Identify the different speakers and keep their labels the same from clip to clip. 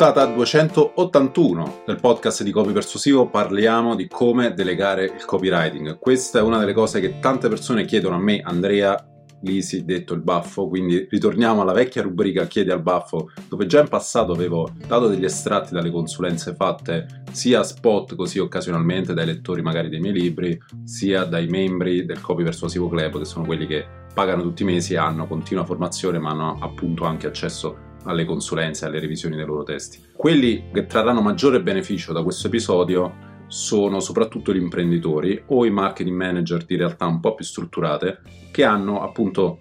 Speaker 1: puntata 281 del podcast di Copy Persuasivo parliamo di come delegare il copywriting. Questa è una delle cose che tante persone chiedono a me, Andrea Lisi, detto il baffo, quindi ritorniamo alla vecchia rubrica Chiedi al baffo, dove già in passato avevo dato degli estratti dalle consulenze fatte sia a spot così occasionalmente dai lettori magari dei miei libri, sia dai membri del Copy Persuasivo Club, che sono quelli che pagano tutti i mesi, hanno continua formazione, ma hanno appunto anche accesso alle consulenze e alle revisioni dei loro testi. Quelli che trarranno maggiore beneficio da questo episodio sono soprattutto gli imprenditori o i marketing manager di realtà un po' più strutturate che hanno appunto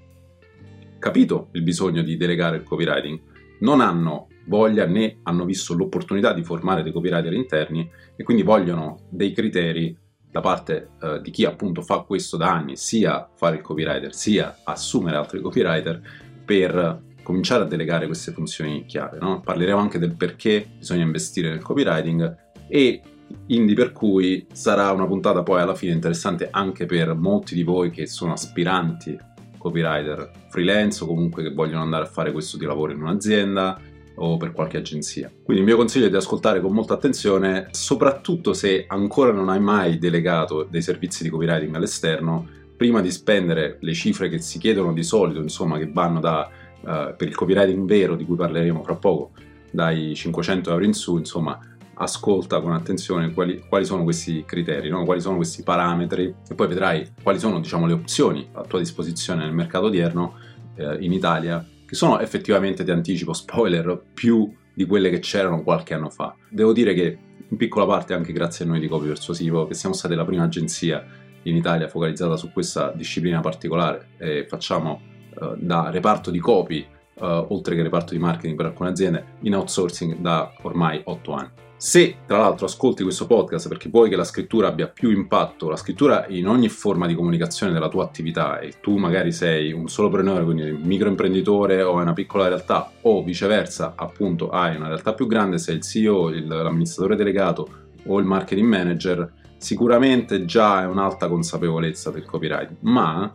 Speaker 1: capito il bisogno di delegare il copywriting, non hanno voglia né hanno visto l'opportunità di formare dei copywriter interni e quindi vogliono dei criteri da parte eh, di chi appunto fa questo da anni, sia fare il copywriter sia assumere altri copywriter per cominciare a delegare queste funzioni chiave. No? Parleremo anche del perché bisogna investire nel copywriting e Indie per cui sarà una puntata poi alla fine interessante anche per molti di voi che sono aspiranti copywriter freelance o comunque che vogliono andare a fare questo di lavoro in un'azienda o per qualche agenzia. Quindi il mio consiglio è di ascoltare con molta attenzione, soprattutto se ancora non hai mai delegato dei servizi di copywriting all'esterno, prima di spendere le cifre che si chiedono di solito, insomma, che vanno da uh, per il copywriting vero di cui parleremo fra poco, dai 500 euro in su, insomma, ascolta con attenzione quali, quali sono questi criteri, no? quali sono questi parametri e poi vedrai quali sono diciamo, le opzioni a tua disposizione nel mercato odierno eh, in Italia che sono effettivamente, ti anticipo, spoiler, più di quelle che c'erano qualche anno fa. Devo dire che in piccola parte anche grazie a noi di Copy Persuasivo, che siamo stati la prima agenzia in Italia focalizzata su questa disciplina particolare e facciamo eh, da reparto di copy, eh, oltre che reparto di marketing per alcune aziende, in outsourcing da ormai 8 anni. Se tra l'altro ascolti questo podcast perché vuoi che la scrittura abbia più impatto, la scrittura in ogni forma di comunicazione della tua attività e tu magari sei un solopreneur, quindi un microimprenditore o una piccola realtà o viceversa appunto hai una realtà più grande, sei il CEO, il, l'amministratore delegato o il marketing manager, sicuramente già è un'alta consapevolezza del copyright, ma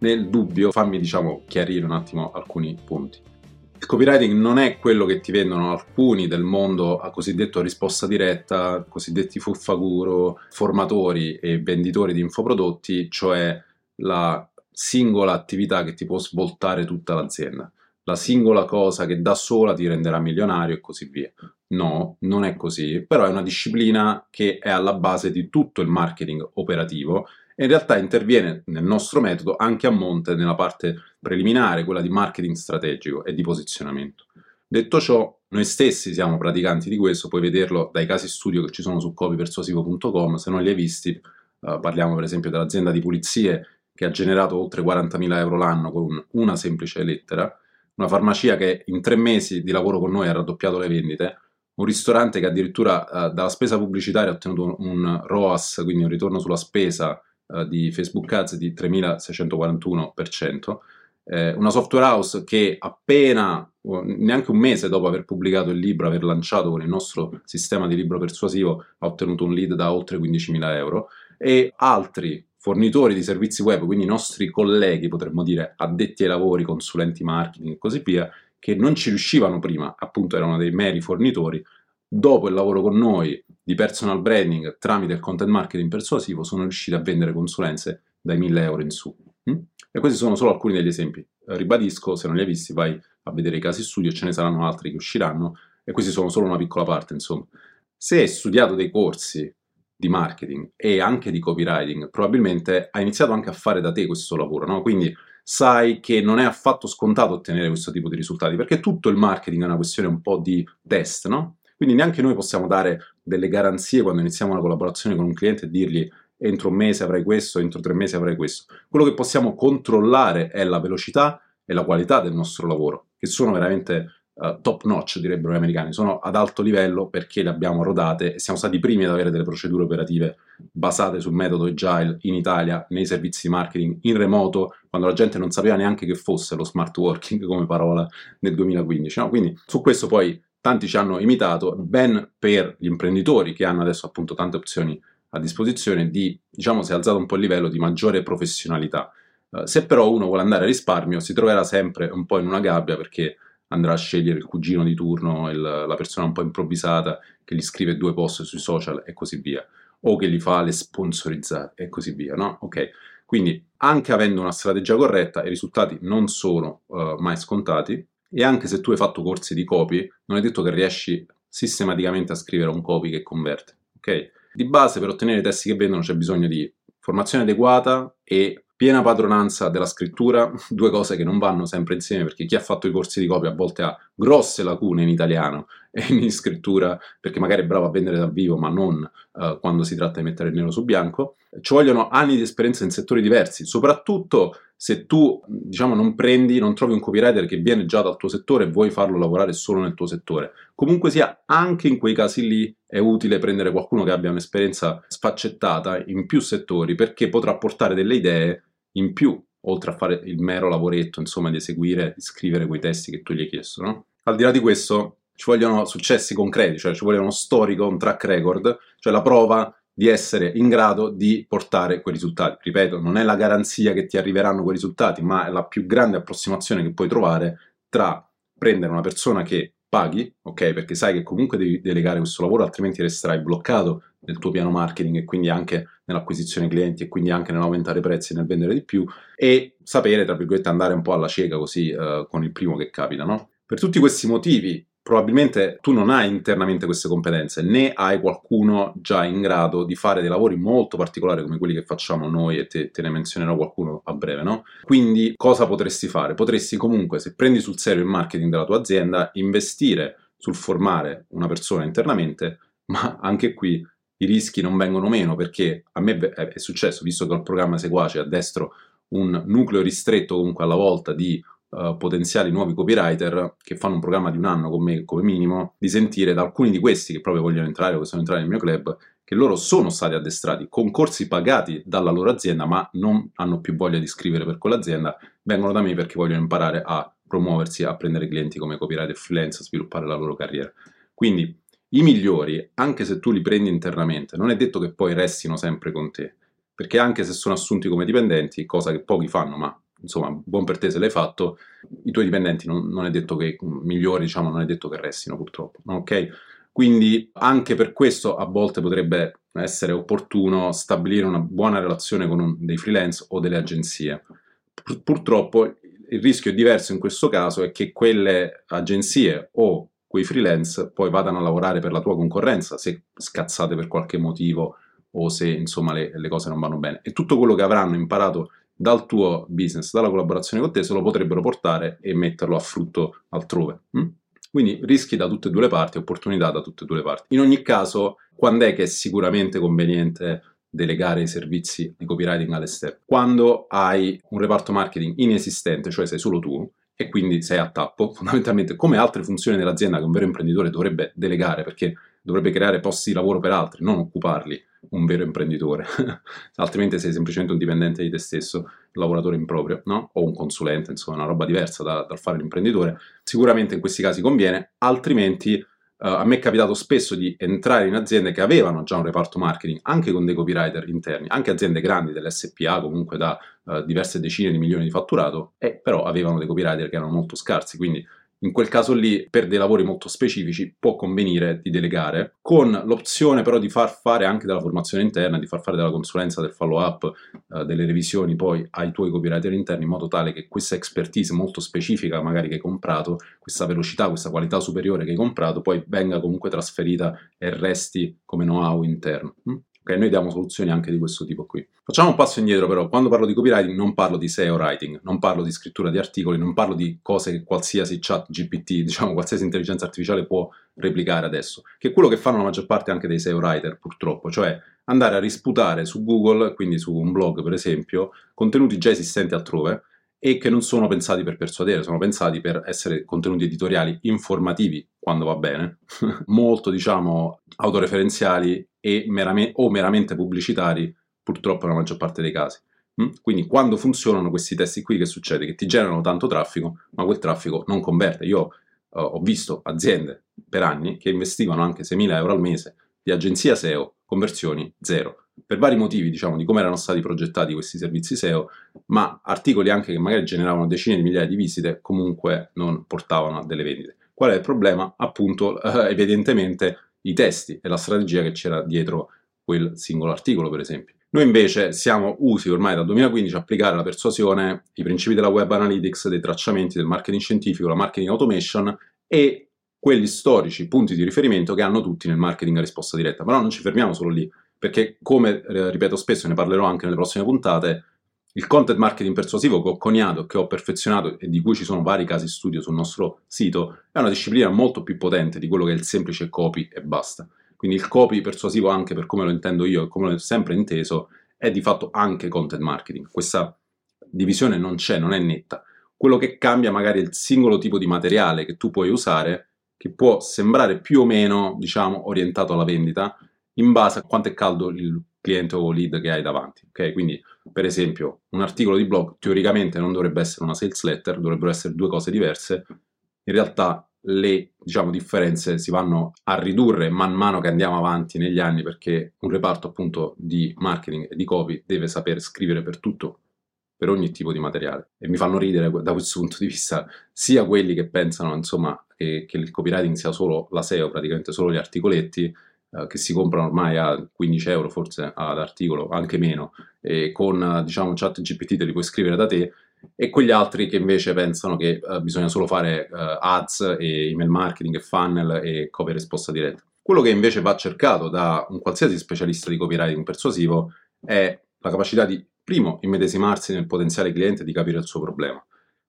Speaker 1: nel dubbio fammi diciamo chiarire un attimo alcuni punti. Il copywriting non è quello che ti vendono alcuni del mondo a cosiddetto risposta diretta, cosiddetti fuffaguro, formatori e venditori di infoprodotti, cioè la singola attività che ti può svoltare tutta l'azienda, la singola cosa che da sola ti renderà milionario e così via. No, non è così, però è una disciplina che è alla base di tutto il marketing operativo in realtà interviene nel nostro metodo anche a monte nella parte preliminare, quella di marketing strategico e di posizionamento. Detto ciò, noi stessi siamo praticanti di questo, puoi vederlo dai casi studio che ci sono su copypersuasivo.com, se non li hai visti, eh, parliamo per esempio dell'azienda di pulizie che ha generato oltre 40.000 euro l'anno con una semplice lettera, una farmacia che in tre mesi di lavoro con noi ha raddoppiato le vendite, un ristorante che addirittura eh, dalla spesa pubblicitaria ha ottenuto un ROAS, quindi un ritorno sulla spesa uh, di Facebook Ads di 3641%, eh, una software house che appena, neanche un mese dopo aver pubblicato il libro, aver lanciato con il nostro sistema di libro persuasivo, ha ottenuto un lead da oltre 15.000 euro, e altri fornitori di servizi web, quindi nostri colleghi, potremmo dire, addetti ai lavori, consulenti marketing e così via, che non ci riuscivano prima, appunto erano dei meri fornitori, dopo il lavoro con noi di personal branding tramite il content marketing persuasivo sono riusciti a vendere consulenze dai 1000 euro in su. Mm? E questi sono solo alcuni degli esempi. Ribadisco, se non li hai visti vai a vedere i casi studio, ce ne saranno altri che usciranno e questi sono solo una piccola parte, insomma. Se hai studiato dei corsi di marketing e anche di copywriting, probabilmente hai iniziato anche a fare da te questo lavoro, no? Quindi sai che non è affatto scontato ottenere questo tipo di risultati, perché tutto il marketing è una questione un po' di test, no? Quindi neanche noi possiamo dare delle garanzie quando iniziamo una collaborazione con un cliente e dirgli entro un mese avrai questo, entro tre mesi avrai questo. Quello che possiamo controllare è la velocità e la qualità del nostro lavoro, che sono veramente uh, top notch, direbbero gli americani, sono ad alto livello perché le abbiamo rodate e siamo stati i primi ad avere delle procedure operative basate sul metodo agile in Italia, nei servizi di marketing in remoto, quando la gente non sapeva neanche che fosse lo smart working come parola nel 2015. No? Quindi su questo poi tanti ci hanno imitato, ben per gli imprenditori che hanno adesso appunto tante opzioni a disposizione, di, diciamo, si è alzato un po' il livello di maggiore professionalità. Uh, se però uno vuole andare a risparmio si troverà sempre un po' in una gabbia perché andrà a scegliere il cugino di turno, il, la persona un po' improvvisata che gli scrive due post sui social e così via, o che gli fa le sponsorizzate e così via, no? Ok, quindi anche avendo una strategia corretta i risultati non sono uh, mai scontati e anche se tu hai fatto corsi di copy, non è detto che riesci sistematicamente a scrivere un copy che converte, ok? Di base per ottenere i testi che vendono c'è bisogno di formazione adeguata e piena padronanza della scrittura, due cose che non vanno sempre insieme perché chi ha fatto i corsi di copia a volte ha grosse lacune in italiano e in scrittura perché magari è bravo a vendere dal vivo ma non uh, quando si tratta di mettere il nero su bianco. Ci vogliono anni di esperienza in settori diversi, soprattutto se tu diciamo non prendi, non trovi un copywriter che viene già dal tuo settore e vuoi farlo lavorare solo nel tuo settore. Comunque sia, anche in quei casi lì è utile prendere qualcuno che abbia un'esperienza sfaccettata in più settori perché potrà portare delle idee in più, oltre a fare il mero lavoretto, insomma, di eseguire, di scrivere quei testi che tu gli hai chiesto, no? Al di là di questo, ci vogliono successi concreti, cioè ci vuole uno storico, un track record, cioè la prova di essere in grado di portare quei risultati. Ripeto, non è la garanzia che ti arriveranno quei risultati, ma è la più grande approssimazione che puoi trovare tra prendere una persona che paghi, ok? Perché sai che comunque devi delegare questo lavoro, altrimenti resterai bloccato nel tuo piano marketing e quindi anche nell'acquisizione clienti e quindi anche nell'aumentare i prezzi e nel vendere di più e sapere, tra virgolette, andare un po' alla cieca così uh, con il primo che capita, no? Per tutti questi motivi probabilmente tu non hai internamente queste competenze, né hai qualcuno già in grado di fare dei lavori molto particolari come quelli che facciamo noi e te, te, ne menzionerò qualcuno a breve, no? Quindi cosa potresti fare? Potresti comunque, se prendi sul serio il marketing della tua azienda, investire sul formare una persona internamente, ma anche qui i rischi non vengono meno perché a me è successo, visto che ho il programma Seguace a destro un nucleo ristretto comunque alla volta di uh, potenziali nuovi copywriter che fanno un programma di un anno con me come minimo, di sentire da alcuni di questi che proprio vogliono entrare o che sono entrati nel mio club, che loro sono stati addestrati con corsi pagati dalla loro azienda, ma non hanno più voglia di scrivere per quell'azienda, vengono da me perché vogliono imparare a promuoversi, a prendere clienti come copywriter freelance, a sviluppare la loro carriera. Quindi i migliori, anche se tu li prendi internamente, non è detto che poi restino sempre con te, perché anche se sono assunti come dipendenti, cosa che pochi fanno, ma insomma, buon per te se l'hai fatto, i tuoi dipendenti non, non è detto che migliori, diciamo, non è detto che restino purtroppo, ok? Quindi anche per questo a volte potrebbe essere opportuno stabilire una buona relazione con un, dei freelance o delle agenzie. Pur, purtroppo il rischio diverso in questo caso è che quelle agenzie o quei freelance poi vadano a lavorare per la tua concorrenza se scazzate per qualche motivo o se insomma le, le cose non vanno bene. E tutto quello che avranno imparato dal tuo business, dalla collaborazione con te, se lo potrebbero portare e metterlo a frutto altrove. Hm? Quindi rischi da tutte e due le parti, opportunità da tutte e due le parti. In ogni caso, quando è che è sicuramente conveniente delegare i servizi di copywriting all'esterno? Quando hai un reparto marketing inesistente, cioè sei solo tu, e quindi sei a tappo, fondamentalmente come altre funzioni dell'azienda che un vero imprenditore dovrebbe delegare, perché dovrebbe creare posti di lavoro per altri, non occuparli un vero imprenditore, altrimenti sei semplicemente un dipendente di te stesso, un lavoratore improprio, no? O un consulente, insomma, una roba diversa da, dal fare l'imprenditore. Sicuramente in questi casi conviene, altrimenti Uh, a me è capitato spesso di entrare in aziende che avevano già un reparto marketing, anche con dei copywriter interni, anche aziende grandi dell'SPA, comunque da uh, diverse decine di milioni di fatturato, e però avevano dei copywriter che erano molto scarsi, quindi in quel caso lì, per dei lavori molto specifici, può convenire di delegare, con l'opzione però di far fare anche della formazione interna, di far fare della consulenza, del follow up, eh, delle revisioni poi ai tuoi copywriter interni, in modo tale che questa expertise molto specifica, magari che hai comprato, questa velocità, questa qualità superiore che hai comprato, poi venga comunque trasferita e resti come know-how interno. Mm? Ok, noi diamo soluzioni anche di questo tipo qui. Facciamo un passo indietro però, quando parlo di copywriting non parlo di SEO writing, non parlo di scrittura di articoli, non parlo di cose che qualsiasi chat GPT, diciamo qualsiasi intelligenza artificiale può replicare adesso, che è quello che fanno la maggior parte anche dei SEO writer purtroppo, cioè andare a risputare su Google, quindi su un blog per esempio, contenuti già esistenti altrove, e che non sono pensati per persuadere, sono pensati per essere contenuti editoriali informativi quando va bene, molto diciamo autoreferenziali e meramente, o meramente pubblicitari, purtroppo nella maggior parte dei casi. Mm? Quindi quando funzionano questi testi qui che succede? Che ti generano tanto traffico, ma quel traffico non converte. Io uh, ho visto aziende per anni che investivano anche 6.000 euro al mese di agenzia SEO, conversioni zero. Per vari motivi, diciamo, di come erano stati progettati questi servizi SEO, ma articoli anche che magari generavano decine di migliaia di visite comunque non portavano a delle vendite. Qual è il problema? Appunto, eh, evidentemente i testi e la strategia che c'era dietro quel singolo articolo, per esempio. Noi invece siamo usi ormai dal 2015 a applicare la persuasione, i principi della web analytics, dei tracciamenti, del marketing scientifico, la marketing automation e quelli storici, punti di riferimento che hanno tutti nel marketing a risposta diretta. Però non ci fermiamo solo lì, perché come eh, ripeto spesso, ne parlerò anche nelle prossime puntate, il content marketing persuasivo che ho coniato, che ho perfezionato e di cui ci sono vari casi studio sul nostro sito, è una disciplina molto più potente di quello che è il semplice copy e basta. Quindi il copy persuasivo, anche per come lo intendo io e come l'ho sempre inteso, è di fatto anche content marketing. Questa divisione non c'è, non è netta. Quello che cambia magari è il singolo tipo di materiale che tu puoi usare, che può sembrare più o meno, diciamo, orientato alla vendita, in base a quanto è caldo il cliente o lead che hai davanti. Okay? Quindi, per esempio, un articolo di blog teoricamente non dovrebbe essere una sales letter, dovrebbero essere due cose diverse. In realtà le diciamo, differenze si vanno a ridurre man mano che andiamo avanti negli anni perché un reparto appunto di marketing e di copy deve saper scrivere per tutto, per ogni tipo di materiale. E mi fanno ridere da questo punto di vista sia quelli che pensano insomma che, che il copywriting sia solo la SEO, praticamente solo gli articoletti, eh, che si comprano ormai a 15 euro forse ad articolo, anche meno, e con diciamo chat GPT te li puoi scrivere da te e quegli altri che invece pensano che uh, bisogna solo fare uh, ads e email marketing e funnel e copy risposta diretta. Quello che invece va cercato da un qualsiasi specialista di copywriting persuasivo è la capacità di, primo, immedesimarsi nel potenziale cliente e di capire il suo problema.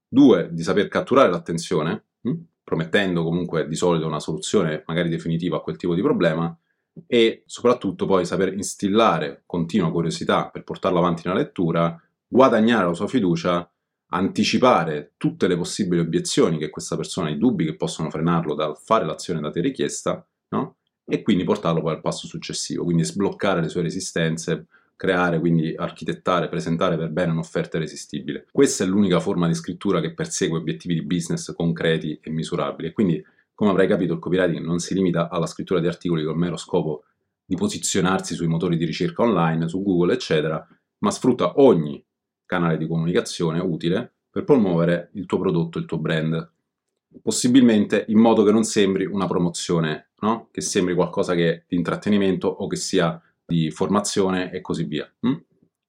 Speaker 1: Due, di saper catturare l'attenzione, hm? promettendo comunque di solito una soluzione magari definitiva a quel tipo di problema e soprattutto poi saper instillare continua curiosità per portarlo avanti nella lettura, guadagnare la sua fiducia anticipare tutte le possibili obiezioni che questa persona ha, i dubbi che possono frenarlo dal fare l'azione da te richiesta, no? E quindi portarlo poi al passo successivo, quindi sbloccare le sue resistenze, creare, quindi architettare, presentare per bene un'offerta irresistibile. Questa è l'unica forma di scrittura che persegue obiettivi di business concreti e misurabili. Quindi, come avrai capito, il copywriting non si limita alla scrittura di articoli con mero scopo di posizionarsi sui motori di ricerca online, su Google, eccetera, ma sfrutta ogni canale di comunicazione utile per promuovere il tuo prodotto, il tuo brand. Possibilmente in modo che non sembri una promozione, no? che sembri qualcosa che è di intrattenimento o che sia di formazione e così via. Hm?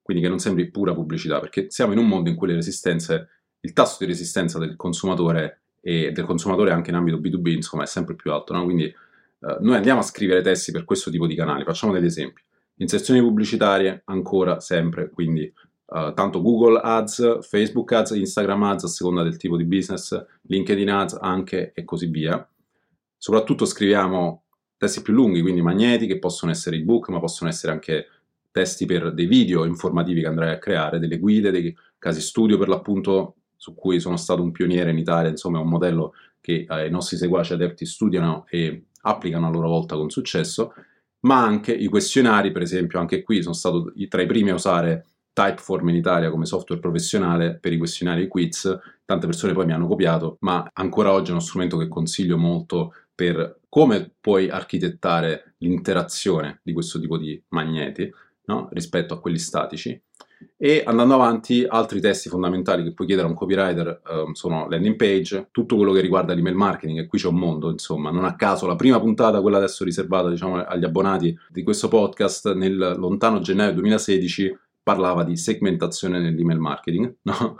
Speaker 1: Quindi che non sembri pura pubblicità, perché siamo in un mondo in cui le resistenze, il tasso di resistenza del consumatore e del consumatore anche in ambito B2B insomma è sempre più alto. No? Quindi eh, noi andiamo a scrivere testi per questo tipo di canali, facciamo degli esempi. Inserzioni pubblicitarie ancora sempre, quindi Uh, tanto Google Ads, Facebook Ads, Instagram Ads a seconda del tipo di business, LinkedIn Ads anche e così via. Soprattutto scriviamo testi più lunghi, quindi magneti che possono essere ebook, ma possono essere anche testi per dei video informativi che andrai a creare, delle guide, dei casi studio per l'appunto su cui sono stato un pioniere in Italia, insomma è un modello che eh, i nostri seguaci adepti studiano e applicano a loro volta con successo, ma anche i questionari, per esempio, anche qui sono stato tra i primi a usare Typeform in Italia come software professionale per i questionari e i quiz. Tante persone poi mi hanno copiato, ma ancora oggi è uno strumento che consiglio molto per come puoi architettare l'interazione di questo tipo di magneti no? rispetto a quelli statici. E andando avanti, altri testi fondamentali che puoi chiedere a un copywriter um, sono landing page, tutto quello che riguarda l'email marketing, e qui c'è un mondo, insomma, non a caso la prima puntata, quella adesso riservata diciamo, agli abbonati di questo podcast, nel lontano gennaio 2016 parlava di segmentazione nell'email marketing, no?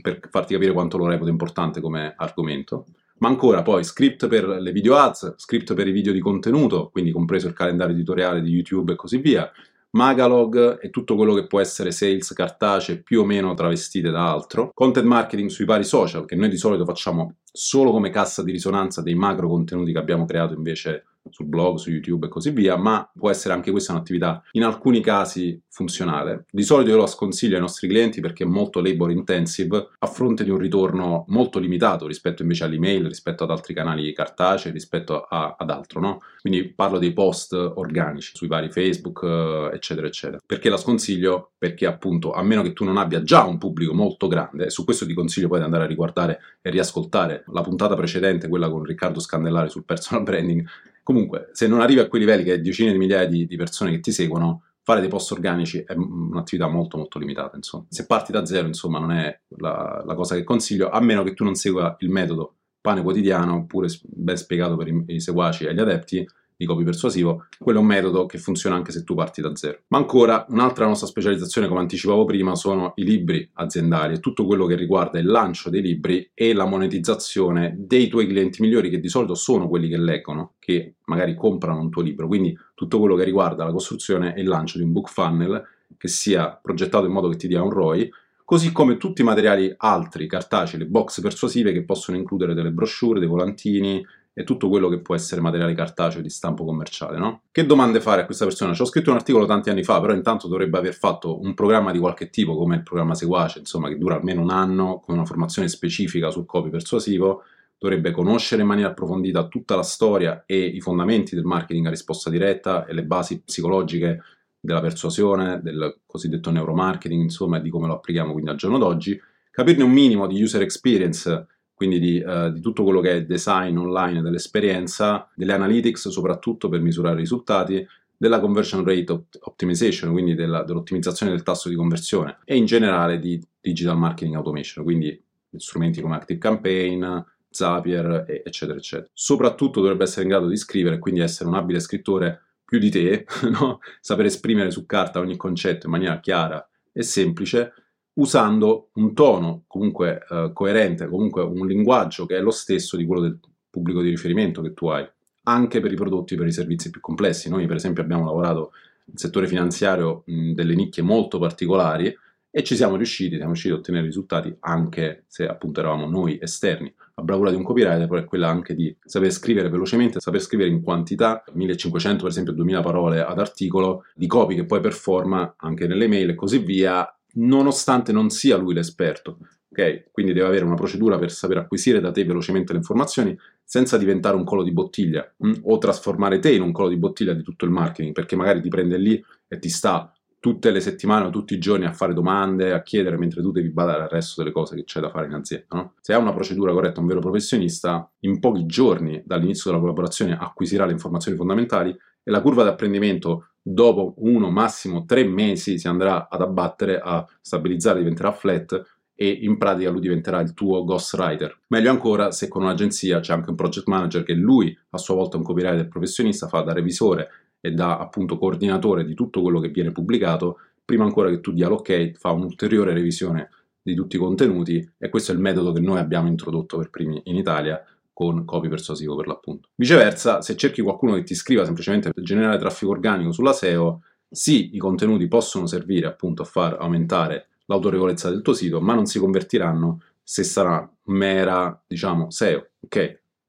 Speaker 1: per farti capire quanto lo reputo importante come argomento. Ma ancora poi script per le video ads, script per i video di contenuto, quindi compreso il calendario editoriale di YouTube e così via, Magalog e tutto quello che può essere sales cartacee più o meno travestite da altro, content marketing sui vari social che noi di solito facciamo solo come cassa di risonanza dei macro contenuti che abbiamo creato invece sul blog, su YouTube e così via, ma può essere anche questa un'attività in alcuni casi funzionale. Di solito io lo sconsiglio ai nostri clienti perché è molto labor intensive a fronte di un ritorno molto limitato rispetto invece all'email, rispetto ad altri canali cartacei, rispetto a, ad altro, no? Quindi parlo dei post organici sui vari Facebook, eh, eccetera, eccetera. Perché la sconsiglio? Perché appunto, a meno che tu non abbia già un pubblico molto grande, e su questo ti consiglio poi di andare a riguardare e riascoltare la puntata precedente, quella con Riccardo Scandellari sul personal branding, Comunque, se non arrivi a quei livelli che hai decine di migliaia di, di persone che ti seguono, fare dei post organici è un'attività molto molto limitata, insomma. Se parti da zero, insomma, non è la, la cosa che consiglio, a meno che tu non segua il metodo pane quotidiano, pure ben spiegato per i, i seguaci e gli adepti, di copy persuasivo, quello è un metodo che funziona anche se tu parti da zero. Ma ancora, un'altra nostra specializzazione, come anticipavo prima, sono i libri aziendali e tutto quello che riguarda il lancio dei libri e la monetizzazione dei tuoi clienti migliori, che di solito sono quelli che leggono, che magari comprano un tuo libro. Quindi tutto quello che riguarda la costruzione e il lancio di un book funnel che sia progettato in modo che ti dia un ROI, così come tutti i materiali altri, cartacei, le box persuasive che possono includere delle brochure, dei volantini, e tutto quello che può essere materiale cartaceo di stampo commerciale, no? Che domande fare a questa persona? Ci ho scritto un articolo tanti anni fa, però intanto dovrebbe aver fatto un programma di qualche tipo, come il programma Seguace, insomma, che dura almeno un anno, con una formazione specifica sul copy persuasivo, dovrebbe conoscere in maniera approfondita tutta la storia e i fondamenti del marketing a risposta diretta e le basi psicologiche della persuasione, del cosiddetto neuromarketing, insomma, e di come lo applichiamo quindi al giorno d'oggi, capirne un minimo di user experience quindi di, uh, di, tutto quello che è design online dell'esperienza, delle analytics soprattutto per misurare i risultati, della conversion rate opt- optimization, quindi della, dell'ottimizzazione del tasso di conversione e in generale di digital marketing automation, quindi strumenti come Active Campaign, Zapier, eccetera, eccetera. Soprattutto dovrebbe essere in grado di scrivere, quindi essere un abile scrittore più di te, no? saper esprimere su carta ogni concetto in maniera chiara e semplice usando un tono comunque eh, coerente, comunque un linguaggio che è lo stesso di quello del pubblico di riferimento che tu hai, anche per i prodotti, per i servizi più complessi. Noi per esempio abbiamo lavorato nel settore finanziario mh, delle nicchie molto particolari e ci siamo riusciti, siamo riusciti a ottenere risultati anche se appunto eravamo noi esterni. La bravura di un copywriter è quella anche di saper scrivere velocemente, saper scrivere in quantità, 1500 per esempio 2000 parole ad articolo, di copy che poi performa anche nelle mail e così via, nonostante non sia lui l'esperto. Okay? Quindi deve avere una procedura per saper acquisire da te velocemente le informazioni senza diventare un collo di bottiglia mh? Mm? o trasformare te in un collo di bottiglia di tutto il marketing, perché magari ti prende lì e ti sta tutte le settimane o tutti i giorni a fare domande, a chiedere, mentre tu devi badare al resto delle cose che c'è da fare in azienda. No? Se ha una procedura corretta, un vero professionista, in pochi giorni dall'inizio della collaborazione acquisirà le informazioni fondamentali e la curva di apprendimento dopo uno, massimo tre mesi si andrà ad abbattere, a stabilizzare, diventerà flat e in pratica lui diventerà il tuo ghostwriter. Meglio ancora se con un'agenzia c'è anche un project manager che lui a sua volta è un copywriter professionista, fa da revisore e da appunto coordinatore di tutto quello che viene pubblicato, prima ancora che tu dia l'ok fa un'ulteriore revisione di tutti i contenuti e questo è il metodo che noi abbiamo introdotto per primi in Italia con copy persuasivo per l'appunto. Viceversa, se cerchi qualcuno che ti scriva semplicemente per generare traffico organico sulla SEO, sì, i contenuti possono servire appunto a far aumentare l'autorevolezza del tuo sito, ma non si convertiranno se sarà mera, diciamo, SEO, ok?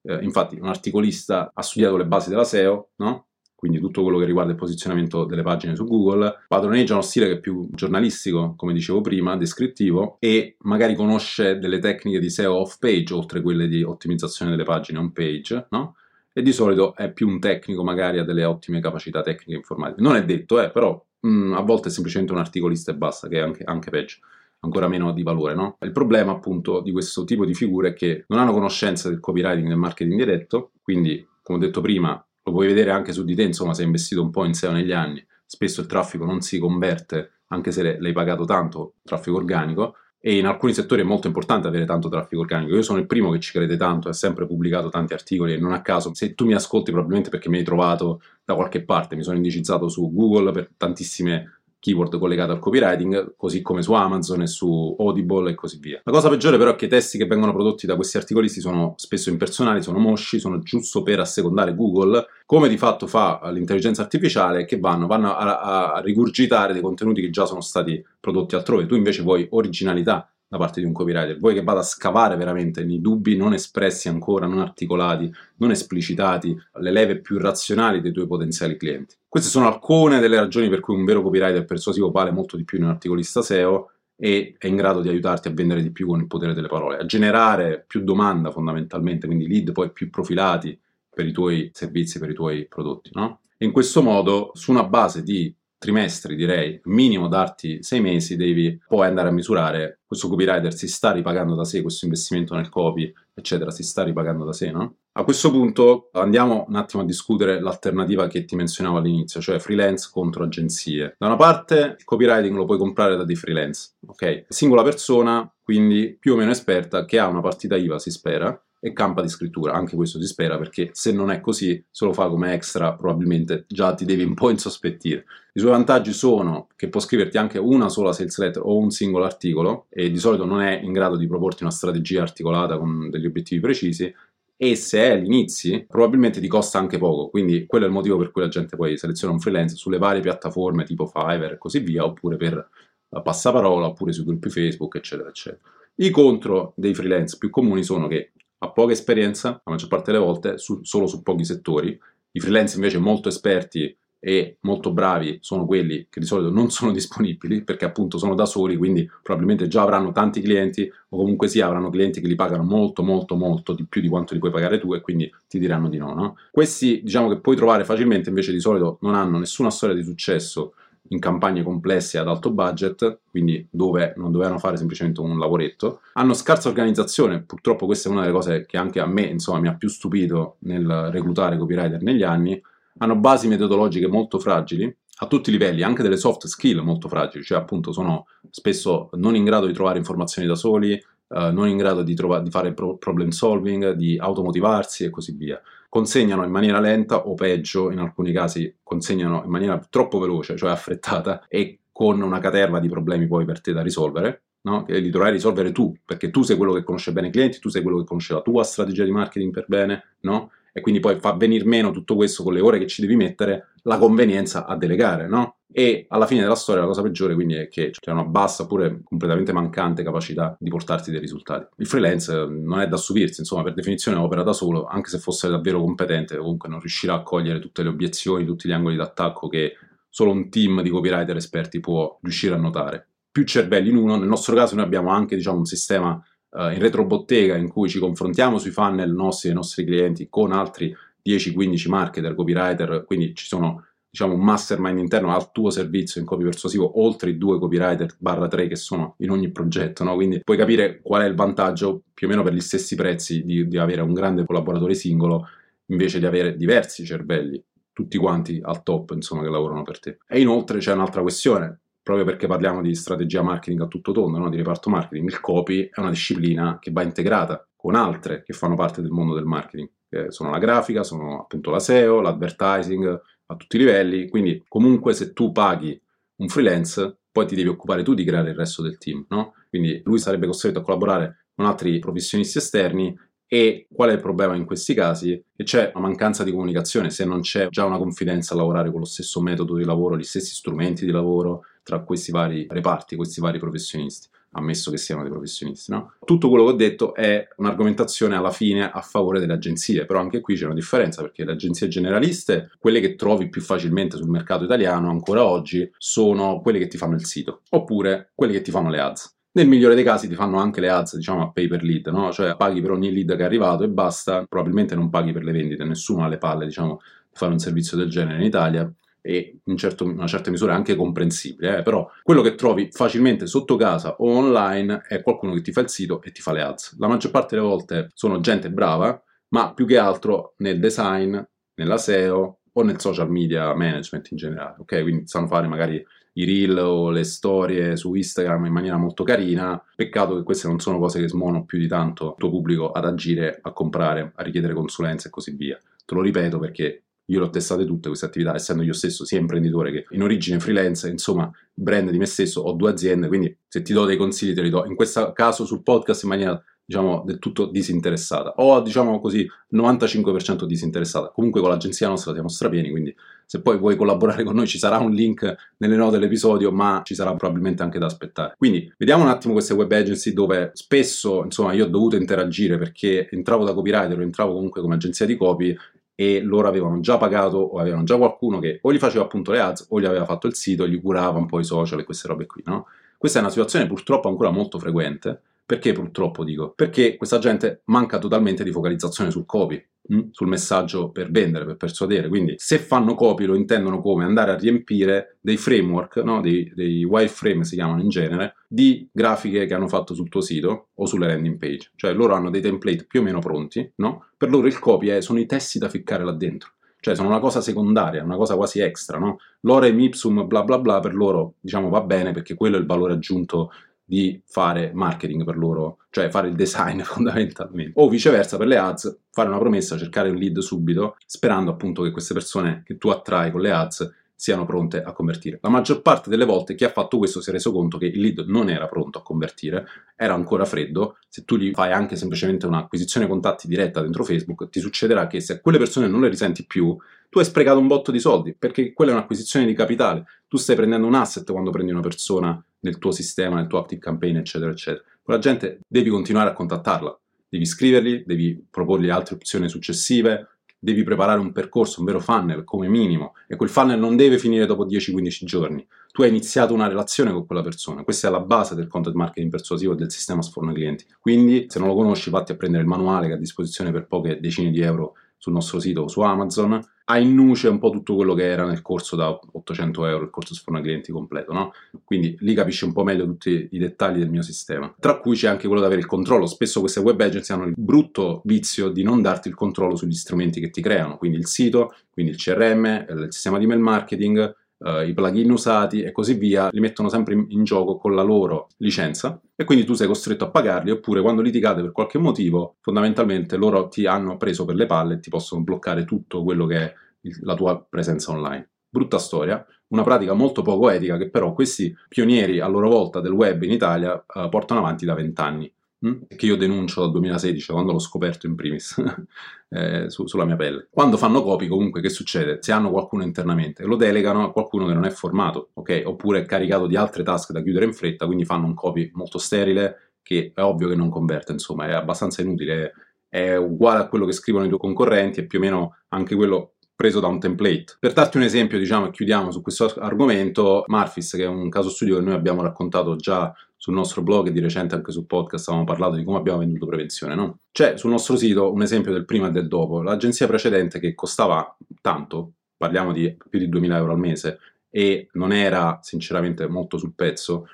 Speaker 1: Eh, infatti un articolista ha studiato le basi della SEO, no? Quindi tutto quello che riguarda il posizionamento delle pagine su Google, padroneggia uno stile che è più giornalistico, come dicevo prima, descrittivo, e magari conosce delle tecniche di SEO off page, oltre quelle di ottimizzazione delle pagine on page, no? E di solito è più un tecnico, magari ha delle ottime capacità tecniche informatiche. Non è detto, eh, però mh, mm, a volte è semplicemente un articolista e basta, che è anche, anche peggio ancora meno di valore. No? Il problema appunto di questo tipo di figure è che non hanno conoscenza del copywriting e del marketing diretto, quindi come ho detto prima lo puoi vedere anche su di te, insomma, se hai investito un po' in SEO negli anni, spesso il traffico non si converte, anche se l'hai pagato tanto, traffico organico, e in alcuni settori è molto importante avere tanto traffico organico. Io sono il primo che ci crede tanto, ho sempre pubblicato tanti articoli e non a caso, se tu mi ascolti probabilmente perché mi hai trovato da qualche parte, mi sono indicizzato su Google per tantissime keyword collegato al copywriting, così come su Amazon e su Audible e così via. La cosa peggiore però è che i testi che vengono prodotti da questi articolisti sono spesso impersonali, sono mosci, sono giusto per assecondare Google, come di fatto fa l'intelligenza artificiale, che vanno, vanno a, a rigurgitare dei contenuti che già sono stati prodotti altrove. Tu invece vuoi originalità, da parte di un copywriter, vuoi che vada a scavare veramente nei dubbi non espressi ancora, non articolati, non esplicitati, le leve più razionali dei tuoi potenziali clienti. Queste sono alcune delle ragioni per cui un vero copywriter persuasivo vale molto di più di un articolista SEO e è in grado di aiutarti a vendere di più con il potere delle parole, a generare più domanda fondamentalmente, quindi lead poi più profilati per i tuoi servizi, per i tuoi prodotti. No? In questo modo, su una base di trimestri, direi, minimo darti sei mesi, devi poi andare a misurare questo copywriter si sta ripagando da sé, questo investimento nel copy, eccetera, si sta ripagando da sé, no? A questo punto andiamo un attimo a discutere l'alternativa che ti menzionavo all'inizio, cioè freelance contro agenzie. Da una parte il copywriting lo puoi comprare da dei freelance, ok? Singola persona, quindi più o meno esperta, che ha una partita IVA, si spera, e campa di scrittura. Anche questo si spera perché se non è così, se lo fa come extra, probabilmente già ti devi un po' insospettire. I suoi vantaggi sono che può scriverti anche una sola sales letter o un singolo articolo e di solito non è in grado di proporti una strategia articolata con degli obiettivi precisi e se è all'inizio probabilmente ti costa anche poco, quindi quello è il motivo per cui la gente poi seleziona un freelance sulle varie piattaforme tipo Fiverr e così via, oppure per passaparola, oppure sui gruppi Facebook, eccetera, eccetera. I contro dei freelance più comuni sono che ha poca esperienza, la maggior parte delle volte, su, solo su pochi settori, i freelance invece molto esperti e molto bravi sono quelli che di solito non sono disponibili perché appunto sono da soli, quindi probabilmente già avranno tanti clienti o comunque sì avranno clienti che li pagano molto molto molto di più di quanto li puoi pagare tu e quindi ti diranno di no, no? Questi diciamo che puoi trovare facilmente invece di solito non hanno nessuna storia di successo in campagne complesse ad alto budget, quindi dove non dovevano fare semplicemente un lavoretto. Hanno scarsa organizzazione, purtroppo questa è una delle cose che anche a me insomma, mi ha più stupito nel reclutare copywriter negli anni, hanno basi metodologiche molto fragili a tutti i livelli, anche delle soft skill molto fragili, cioè appunto sono spesso non in grado di trovare informazioni da soli, eh, non in grado di, trova- di fare pro- problem solving, di automotivarsi e così via. Consegnano in maniera lenta o peggio, in alcuni casi consegnano in maniera troppo veloce, cioè affrettata, e con una caterva di problemi poi per te da risolvere. No? che li dovrai risolvere tu, perché tu sei quello che conosce bene i clienti, tu sei quello che conosce la tua strategia di marketing per bene, no? E quindi poi fa venire meno tutto questo con le ore che ci devi mettere, la convenienza a delegare, no? E alla fine della storia la cosa peggiore quindi è che c'è una bassa oppure completamente mancante capacità di portarti dei risultati. Il freelance eh, non è da stupirsi, insomma, per definizione opera da solo, anche se fosse davvero competente, comunque non riuscirà a cogliere tutte le obiezioni, tutti gli angoli d'attacco che solo un team di copywriter esperti può riuscire a notare. Più cervelli in uno, nel nostro caso noi abbiamo anche diciamo, un sistema uh, in retrobottega in cui ci confrontiamo sui funnel nostri e dei nostri clienti con altri 10-15 marketer, copywriter, quindi ci sono diciamo un mastermind interno al tuo servizio in copy persuasivo, oltre i due copywriter barra 3 che sono in ogni progetto, no? quindi puoi capire qual è il vantaggio più o meno per gli stessi prezzi di, di avere un grande collaboratore singolo invece di avere diversi cervelli, tutti quanti al top, insomma, che lavorano per te. E inoltre c'è un'altra questione, proprio perché parliamo di strategia marketing a tutto tondo, no? di reparto marketing, il copy è una disciplina che va integrata con altre che fanno parte del mondo del marketing, che sono la grafica, sono appunto la SEO, l'advertising a tutti i livelli, quindi comunque se tu paghi un freelance, poi ti devi occupare tu di creare il resto del team, no? Quindi lui sarebbe costretto a collaborare con altri professionisti esterni e qual è il problema in questi casi? Che c'è una mancanza di comunicazione, se non c'è già una confidenza a lavorare con lo stesso metodo di lavoro, gli stessi strumenti di lavoro tra questi vari reparti, questi vari professionisti, ammesso che siano dei professionisti. No? Tutto quello che ho detto è un'argomentazione alla fine a favore delle agenzie, però anche qui c'è una differenza perché le agenzie generaliste, quelle che trovi più facilmente sul mercato italiano ancora oggi, sono quelle che ti fanno il sito, oppure quelle che ti fanno le ads. Nel migliore dei casi ti fanno anche le ads, diciamo, a pay per lead, no? Cioè paghi per ogni lead che è arrivato e basta, probabilmente non paghi per le vendite, nessuno ha le palle, diciamo, di fare un servizio del genere in Italia e in certo, una certa misura anche comprensibile, eh? però quello che trovi facilmente sotto casa o online è qualcuno che ti fa il sito e ti fa le ads. La maggior parte delle volte sono gente brava, ma più che altro nel design, nella SEO o nel social media management in generale, ok? Quindi sanno fare magari i reel o le storie su Instagram in maniera molto carina. Peccato che queste non sono cose che smuovono più di tanto il tuo pubblico ad agire, a comprare, a richiedere consulenze e così via. Te lo ripeto perché io le ho testate tutte queste attività, essendo io stesso sia imprenditore che in origine freelance, insomma, brand di me stesso, ho due aziende, quindi se ti do dei consigli te li do. In questo caso sul podcast in maniera diciamo del tutto disinteressata. O diciamo così 95% disinteressata. Comunque con l'agenzia nostra siamo strapieni quindi se poi vuoi collaborare con noi ci sarà un link nelle note dell'episodio ma ci sarà probabilmente anche da aspettare. Quindi vediamo un attimo queste web agency dove spesso insomma io ho dovuto interagire perché entravo da copywriter o entravo comunque come agenzia di copy e loro avevano già pagato o avevano già qualcuno che o gli faceva appunto le ads o gli aveva fatto il sito, gli curava un po' i social e queste robe qui, no? Questa è una situazione purtroppo ancora molto frequente perché purtroppo dico? Perché questa gente manca totalmente di focalizzazione sul copy. Mm, sul messaggio per vendere, per persuadere. Quindi se fanno copy lo intendono come andare a riempire dei framework, no? dei, dei wireframe si chiamano in genere, di grafiche che hanno fatto sul tuo sito o sulle landing page. Cioè loro hanno dei template più o meno pronti, no? Per loro il copy è, sono i testi da ficcare là dentro cioè sono una cosa secondaria, una cosa quasi extra, no? L'orem ipsum bla bla bla per loro, diciamo, va bene perché quello è il valore aggiunto di fare marketing per loro, cioè fare il design fondamentalmente. O viceversa per le ads, fare una promessa, cercare un lead subito, sperando appunto che queste persone che tu attrai con le ads siano pronte a convertire. La maggior parte delle volte chi ha fatto questo si è reso conto che il lead non era pronto a convertire, era ancora freddo. Se tu gli fai anche semplicemente un'acquisizione contatti diretta dentro Facebook, ti succederà che se a quelle persone non le risenti più, tu hai sprecato un botto di soldi, perché quella è un'acquisizione di capitale. Tu stai prendendo un asset quando prendi una persona nel tuo sistema, nel tuo active campaign, eccetera, eccetera. Quella gente devi continuare a contattarla, devi scrivergli, devi proporgli altre opzioni successive, devi preparare un percorso, un vero funnel come minimo e quel funnel non deve finire dopo 10-15 giorni. Tu hai iniziato una relazione con quella persona, questa è la base del content marketing persuasivo e del sistema sforno clienti. Quindi se non lo conosci vatti a prendere il manuale che è a disposizione per poche decine di euro sul nostro sito o su Amazon, ha in nuce un po' tutto quello che era nel corso da 800 euro, il corso sforno clienti completo, no? Quindi lì capisci un po' meglio tutti i dettagli del mio sistema. Tra cui c'è anche quello di avere il controllo. Spesso queste web agency hanno il brutto vizio di non darti il controllo sugli strumenti che ti creano, quindi il sito, quindi il CRM, il sistema di mail marketing, uh, i plugin usati e così via, li mettono sempre in, in, gioco con la loro licenza e quindi tu sei costretto a pagarli oppure quando litigate per qualche motivo fondamentalmente loro ti hanno preso per le palle e ti possono bloccare tutto quello che è il, la tua presenza online. Brutta storia, una pratica molto poco etica che però questi pionieri a loro volta del web in Italia uh, portano avanti da vent'anni. Mm? che io denuncio dal 2016, quando l'ho scoperto in primis eh, su, sulla mia pelle. Quando fanno copy, comunque, che succede? Se hanno qualcuno internamente, lo delegano a qualcuno che non è formato, ok? Oppure è caricato di altre task da chiudere in fretta, quindi fanno un copy molto sterile, che è ovvio che non converte, insomma, è abbastanza inutile. È uguale a quello che scrivono i tuoi concorrenti, è più o meno anche quello preso da un template. Per darti un esempio, diciamo, e chiudiamo su questo argomento, Marfis, che è un caso studio che noi abbiamo raccontato già sul nostro blog e di recente anche sul podcast avevamo parlato di come abbiamo venduto prevenzione, no? C'è sul nostro sito un esempio del prima e del dopo. L'agenzia precedente che costava tanto, parliamo di più di 2000 euro al mese, e non era sinceramente molto sul pezzo,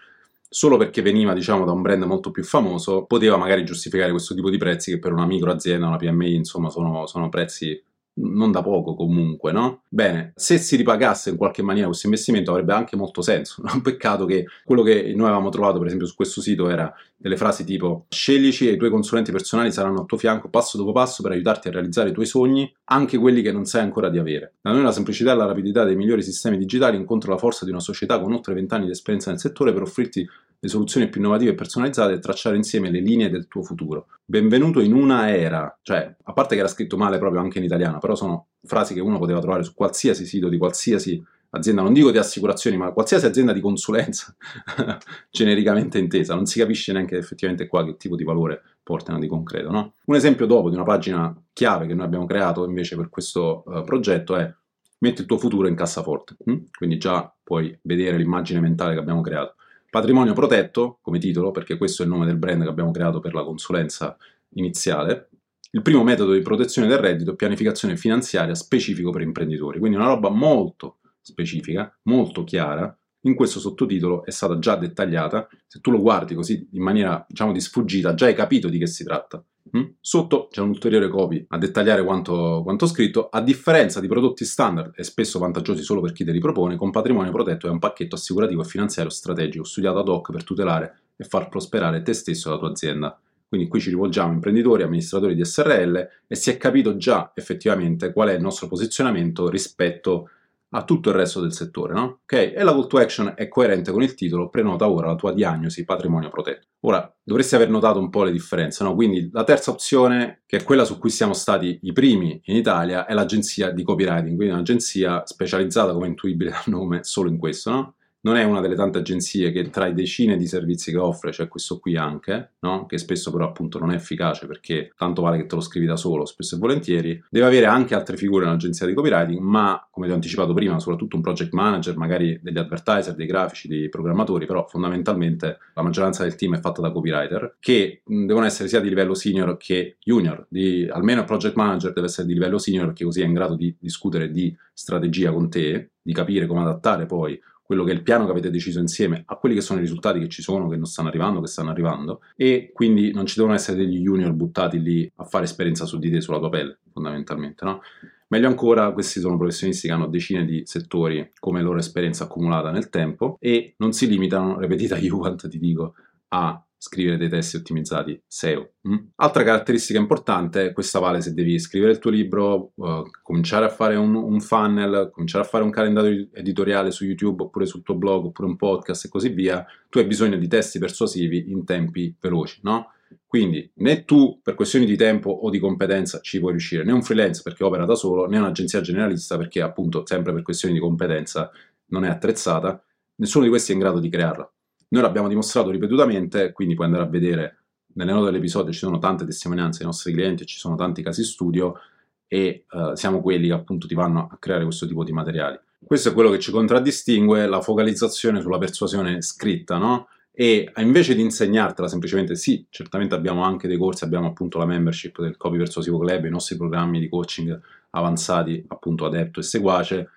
Speaker 1: solo perché veniva diciamo da un brand molto più famoso, poteva magari giustificare questo tipo di prezzi che per una micro azienda, una PMI, insomma, sono, sono prezzi non da poco comunque, no? Bene, se si ripagasse in qualche maniera questo investimento avrebbe anche molto senso. Un peccato che quello che noi avevamo trovato, per esempio, su questo sito era delle frasi tipo sceglici e i tuoi consulenti personali saranno al tuo fianco passo dopo passo per aiutarti a realizzare i tuoi sogni, anche quelli che non sai ancora di avere. Da noi la semplicità e la rapidità dei migliori sistemi digitali incontrano la forza di una società con oltre 20 anni di esperienza nel settore per offrirti le soluzioni più innovative e personalizzate e tracciare insieme le linee del tuo futuro. Benvenuto in una era, cioè, a parte che era scritto male proprio anche in italiano, però sono frasi che uno poteva trovare su qualsiasi sito di qualsiasi azienda, non dico di assicurazioni, ma qualsiasi azienda di consulenza genericamente intesa, non si capisce neanche effettivamente qua che tipo di valore portano di concreto. No? Un esempio dopo di una pagina chiave che noi abbiamo creato invece per questo uh, progetto è metti il tuo futuro in cassaforte, hm? quindi già puoi vedere l'immagine mentale che abbiamo creato. Patrimonio protetto, come titolo, perché questo è il nome del brand che abbiamo creato per la consulenza iniziale. Il primo metodo di protezione del reddito è pianificazione finanziaria specifico per imprenditori, quindi una roba molto specifica, molto chiara. In questo sottotitolo è stata già dettagliata. Se tu lo guardi così in maniera, diciamo, di sfuggita, già hai capito di che si tratta. Mm? Sotto c'è un ulteriore copy a dettagliare quanto, quanto scritto. A differenza di prodotti standard e spesso vantaggiosi solo per chi te li propone, con patrimonio protetto è un pacchetto assicurativo e finanziario strategico studiato ad hoc per tutelare e far prosperare te stesso e la tua azienda. Quindi qui ci rivolgiamo a imprenditori, amministratori di SRL e si è capito già effettivamente qual è il nostro posizionamento rispetto a tutto il resto del settore, no? Ok? E la call to action è coerente con il titolo, prenota ora la tua diagnosi patrimonio protetto. Ora, dovresti aver notato un po' le differenze, no? Quindi la terza opzione, che è quella su cui siamo stati i primi in Italia, è l'agenzia di copywriting, quindi un'agenzia specializzata, come intuibile dal nome, solo in questo, no? Non è una delle tante agenzie che tra i decine di servizi che offre c'è questo qui anche, no? che spesso però appunto non è efficace perché tanto vale che te lo scrivi da solo, spesso e volentieri. Deve avere anche altre figure in un'agenzia di copywriting, ma come ti ho anticipato prima, soprattutto un project manager, magari degli advertiser, dei grafici, dei programmatori, però fondamentalmente la maggioranza del team è fatta da copywriter, che devono essere sia di livello senior che junior, di, almeno il project manager deve essere di livello senior perché così è in grado di discutere di strategia con te, di capire come adattare poi quello che è il piano che avete deciso insieme a quelli che sono i risultati che ci sono, che non stanno arrivando, che stanno arrivando e quindi non ci devono essere degli junior buttati lì a fare esperienza su di te, sulla tua pelle, fondamentalmente, no? Meglio ancora, questi sono professionisti che hanno decine di settori come loro esperienza accumulata nel tempo e non si limitano, ripetita Juvent ti dico, a scrivere dei testi ottimizzati SEO. Mm? Altra caratteristica importante, questa vale se devi scrivere il tuo libro, uh, cominciare a fare un, un, funnel, cominciare a fare un calendario editoriale su YouTube oppure sul tuo blog oppure un podcast e così via, tu hai bisogno di testi persuasivi in tempi veloci, no? Quindi né tu per questioni di tempo o di competenza ci puoi riuscire, né un freelance perché opera da solo, né un'agenzia generalista perché appunto sempre per questioni di competenza non è attrezzata, nessuno di questi è in grado di crearla. Noi l'abbiamo dimostrato ripetutamente, quindi puoi andare a vedere nelle note dell'episodio ci sono tante testimonianze dei nostri clienti, ci sono tanti casi studio e uh, siamo quelli che appunto ti vanno a creare questo tipo di materiali. Questo è quello che ci contraddistingue, la focalizzazione sulla persuasione scritta, no? E invece di insegnartela semplicemente, sì, certamente abbiamo anche dei corsi, abbiamo appunto la membership del Copy Persuasivo Club, i nostri programmi di coaching avanzati, appunto adepto e seguace,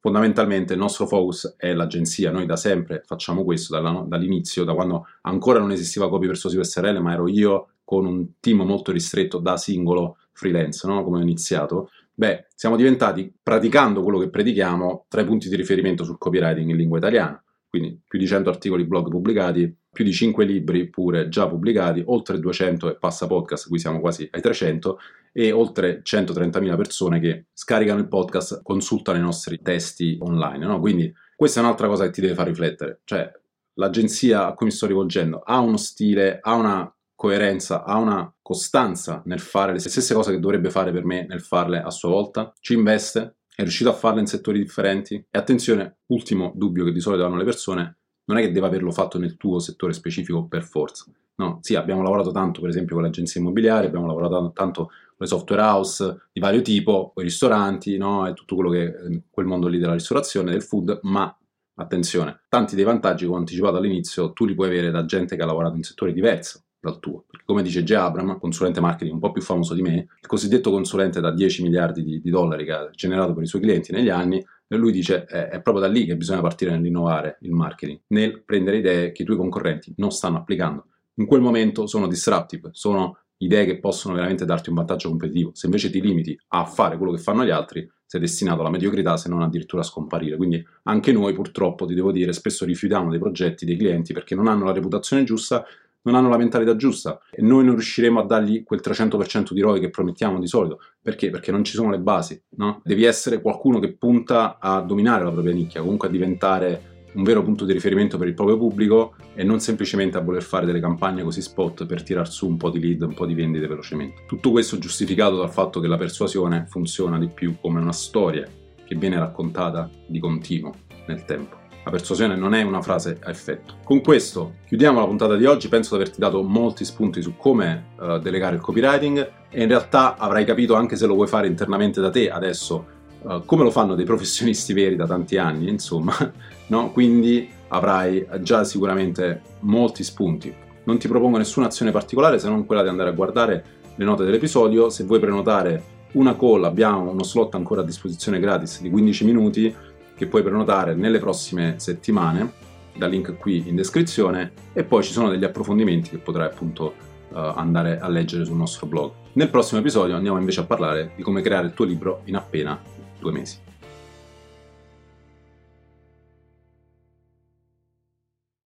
Speaker 1: fondamentalmente il nostro focus è l'agenzia, noi da sempre facciamo questo dall'inizio, da quando ancora non esisteva Copy Persuasivo SRL, ma ero io con un team molto ristretto da singolo freelance, no? come ho iniziato. Beh, siamo diventati, praticando quello che predichiamo, tra i punti di riferimento sul copywriting in lingua italiana quindi più di 100 articoli blog pubblicati, più di 5 libri pure già pubblicati, oltre 200 e passa podcast, qui siamo quasi ai 300, e oltre 130.000 persone che scaricano il podcast, consultano i nostri testi online. No? Quindi questa è un'altra cosa che ti deve far riflettere, cioè l'agenzia a cui mi sto rivolgendo ha uno stile, ha una coerenza, ha una costanza nel fare le stesse cose che dovrebbe fare per me nel farle a sua volta, ci investe, è riuscito a farlo in settori differenti. E attenzione, ultimo dubbio che di solito hanno le persone, non è che deve averlo fatto nel tuo settore specifico per forza. No, sì, abbiamo lavorato tanto, per esempio, con le agenzie immobiliari, abbiamo lavorato tanto le software house di vario tipo, i ristoranti, no, e tutto quello che eh, quel mondo lì della ristorazione, del food, ma attenzione, tanti dei vantaggi, come ho anticipato all'inizio, tu li puoi avere da gente che ha lavorato in settori diversi dal tuo. Perché come dice J. Abram, consulente marketing un po' più famoso di me, il cosiddetto consulente da 10 miliardi di, di dollari che ha generato per i suoi clienti negli anni, lui dice è, è proprio da lì che bisogna partire nell'innovare il marketing, nel prendere idee che i tuoi concorrenti non stanno applicando. In quel momento sono disruptive, sono idee che possono veramente darti un vantaggio competitivo. Se invece ti limiti a fare quello che fanno gli altri, sei destinato alla mediocrità se non addirittura a scomparire. Quindi anche noi purtroppo, ti devo dire, spesso rifiutiamo dei progetti, dei clienti perché non hanno la reputazione giusta non hanno la mentalità giusta e noi non riusciremo a dargli quel 300% di ROI che promettiamo di solito. Perché? Perché non ci sono le basi, no? Devi essere qualcuno che punta a dominare la propria nicchia, comunque a diventare un vero punto di riferimento per il proprio pubblico e non semplicemente a voler fare delle campagne così spot per tirar su un po' di lead, un po' di vendite velocemente. Tutto questo giustificato dal fatto che la persuasione funziona di più come una storia che viene raccontata di continuo nel tempo. La persuasione non è una frase a effetto. Con questo chiudiamo la puntata di oggi, penso di averti dato molti spunti su come uh, delegare il copywriting e in realtà avrai capito anche se lo vuoi fare internamente da te adesso uh, come lo fanno dei professionisti veri da tanti anni, insomma, no? Quindi avrai già sicuramente molti spunti. Non ti propongo nessuna azione particolare se non quella di andare a guardare le note dell'episodio. Se vuoi prenotare una call, abbiamo uno slot ancora a disposizione gratis di 15 minuti che puoi prenotare nelle prossime settimane, da link qui in descrizione, e poi ci sono degli approfondimenti che potrai appunto uh, andare a leggere sul nostro blog. Nel prossimo episodio andiamo invece a parlare di come creare il tuo libro in appena due mesi.